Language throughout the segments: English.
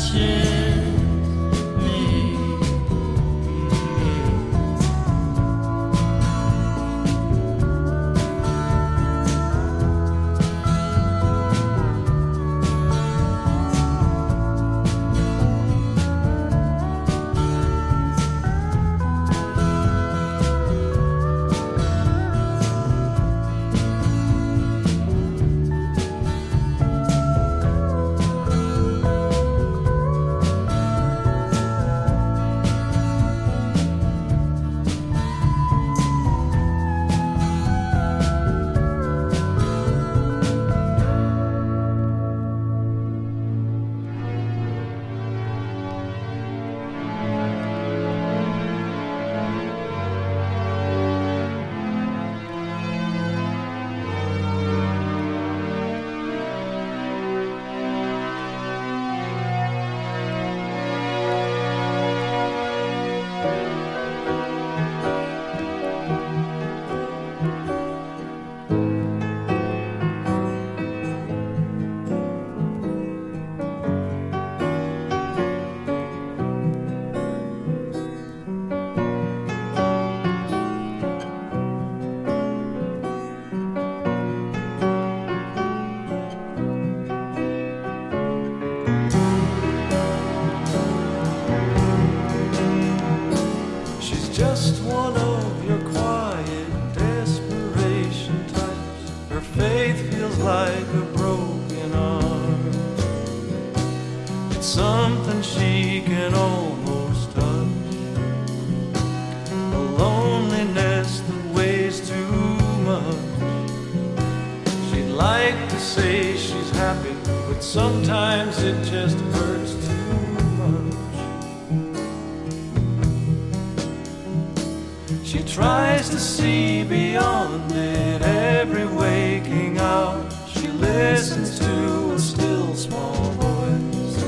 前 She tries to see beyond it every waking hour. She listens to a still small voice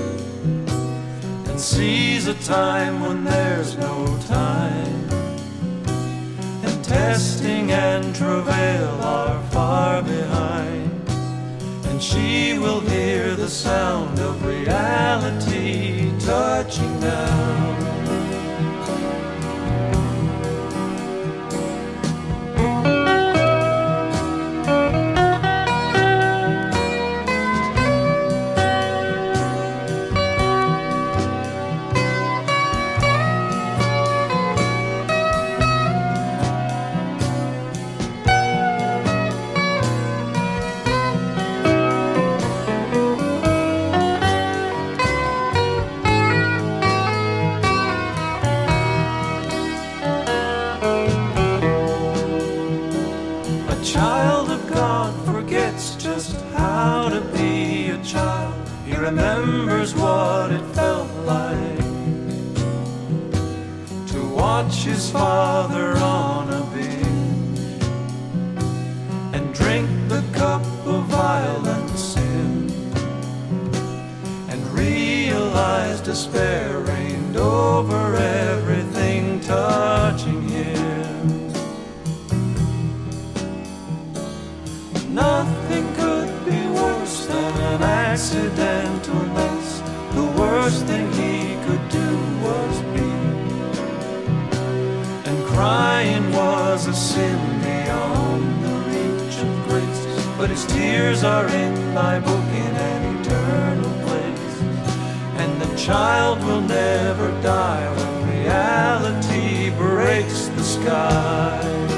and sees a time when there's no time. And testing and travail are far behind. And she will hear the sound of reality touching down. tears are in thy book in an eternal place. And the child will never die when reality breaks the sky.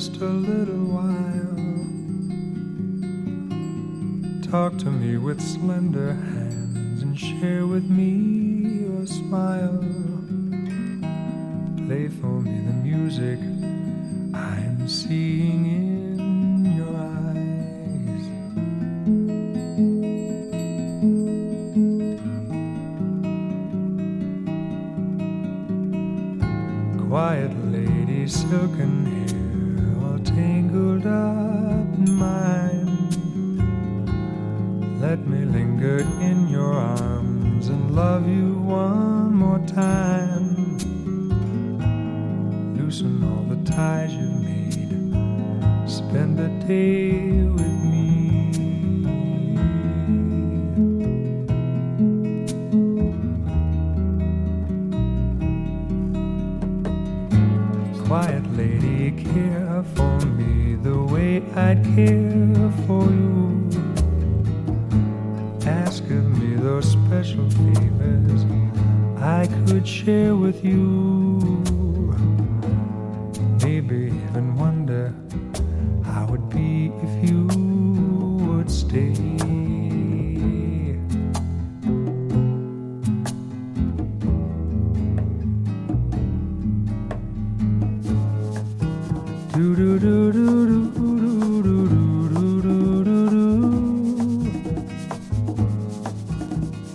just a little while. Talk to me with slender hands and share.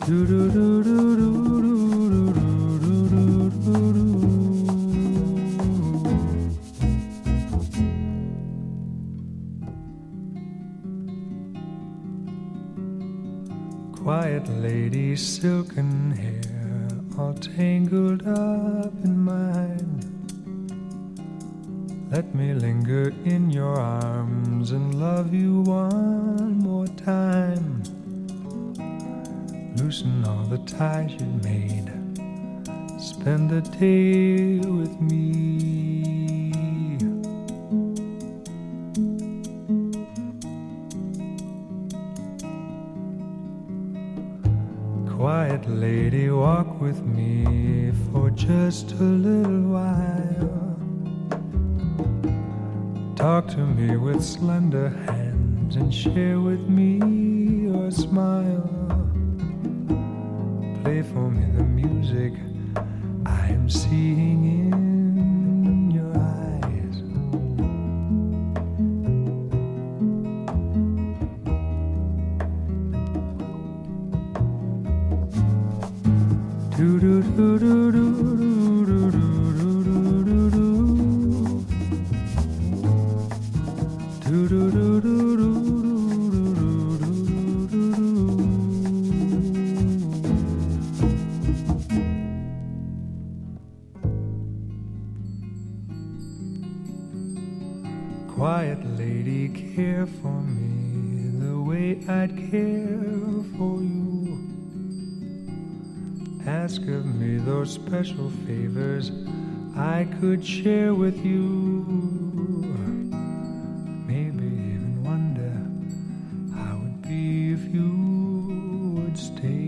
Quiet lady, silken hair. stay with me. Quiet lady, walk with me for just a little while. Talk to me with slender hands and share. special favors I could share with you. Maybe even wonder how it'd be if you would stay.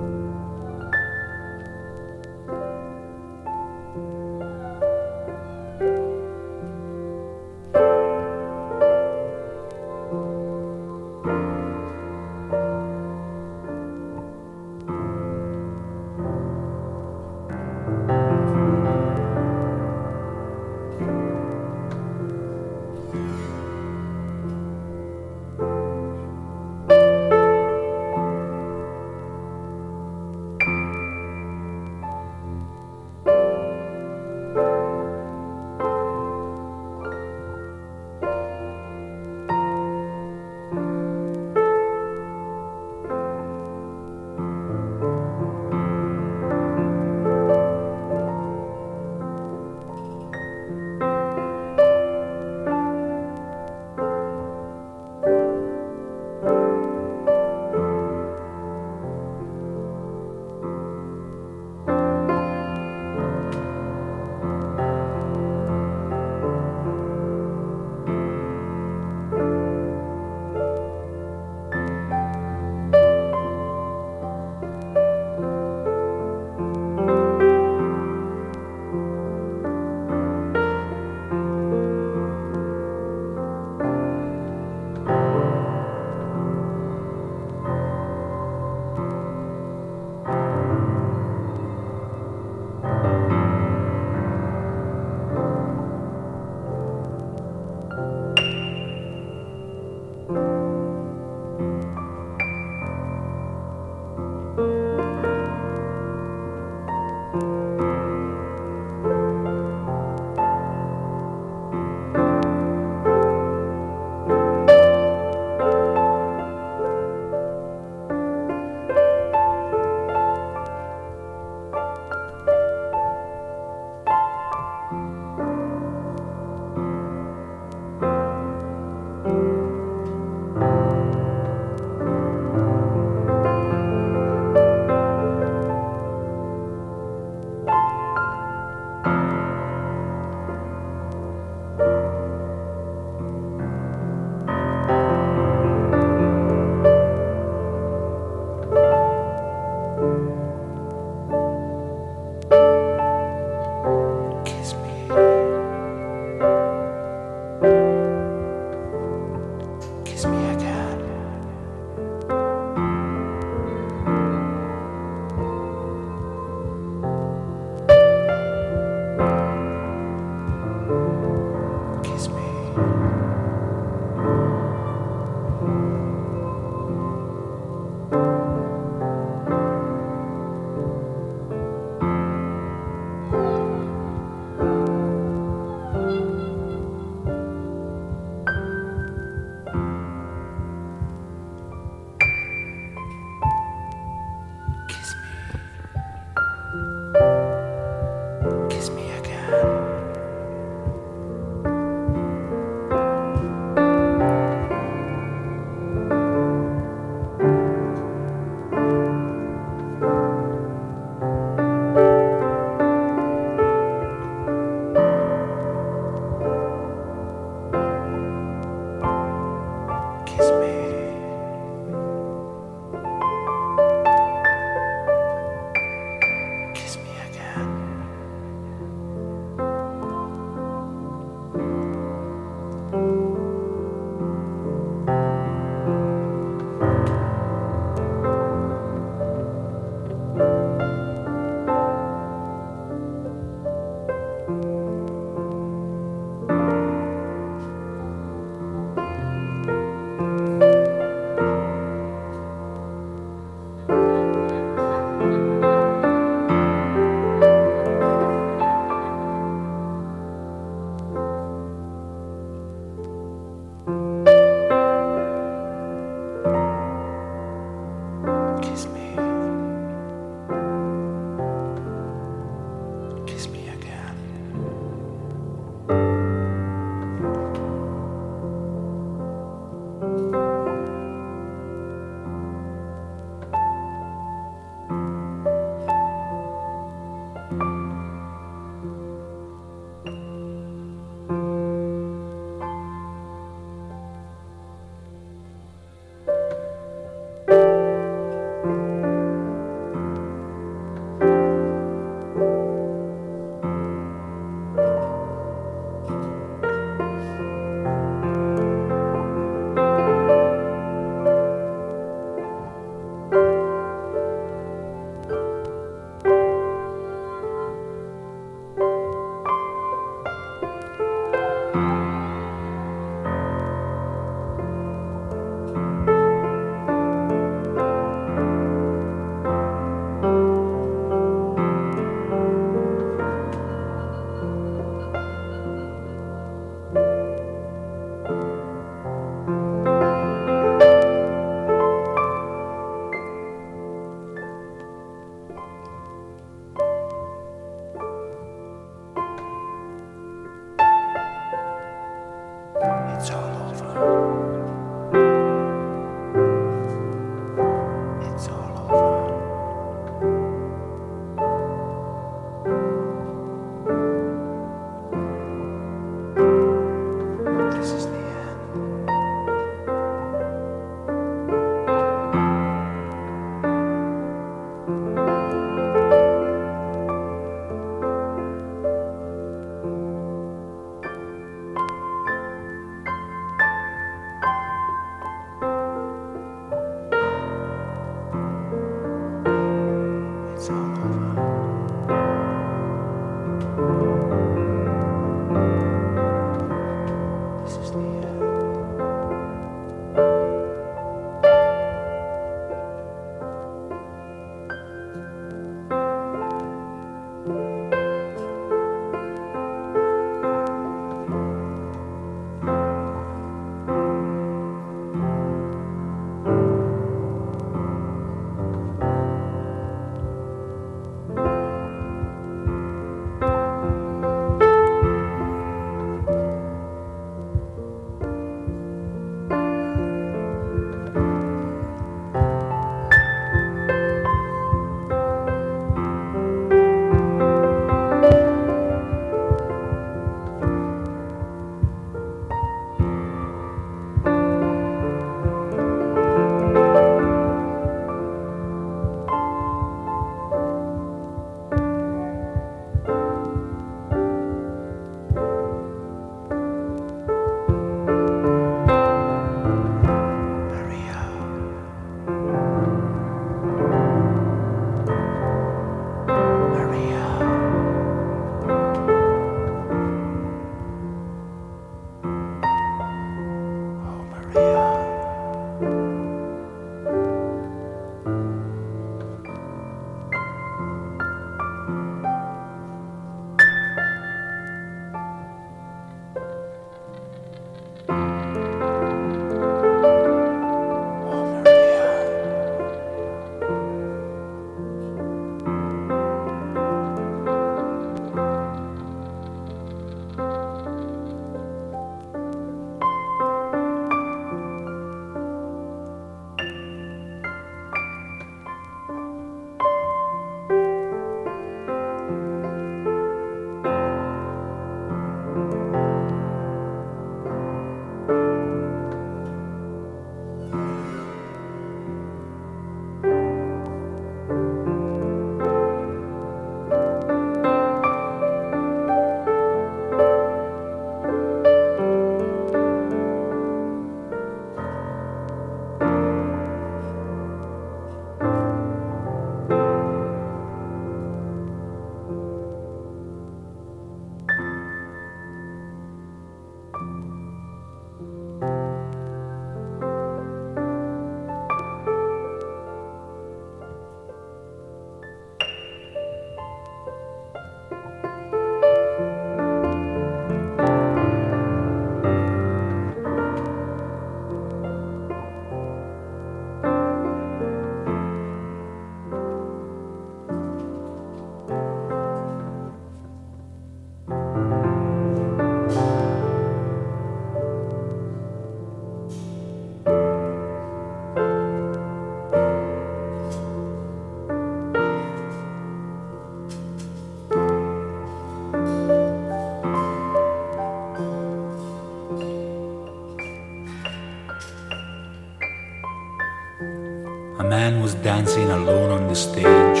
Dancing alone on the stage.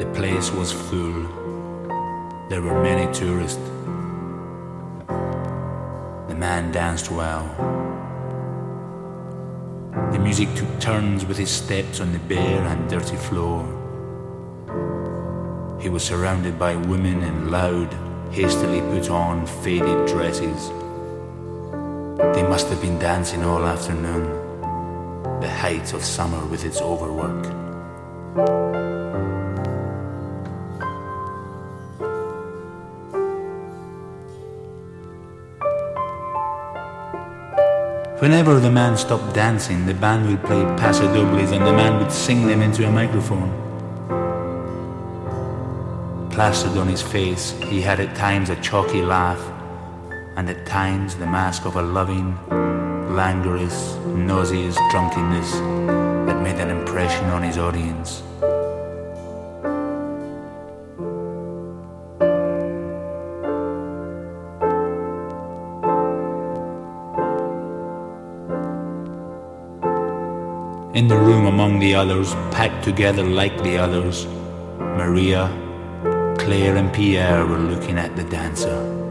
The place was full. There were many tourists. The man danced well. The music took turns with his steps on the bare and dirty floor. He was surrounded by women in loud, hastily put on, faded dresses. They must have been dancing all afternoon height of summer with its overwork. Whenever the man stopped dancing, the band would play pasodobles and the man would sing them into a microphone. Plastered on his face, he had at times a chalky laugh, and at times the mask of a loving, languorous, nauseous drunkenness that made an impression on his audience. In the room among the others, packed together like the others, Maria, Claire, and Pierre were looking at the dancer.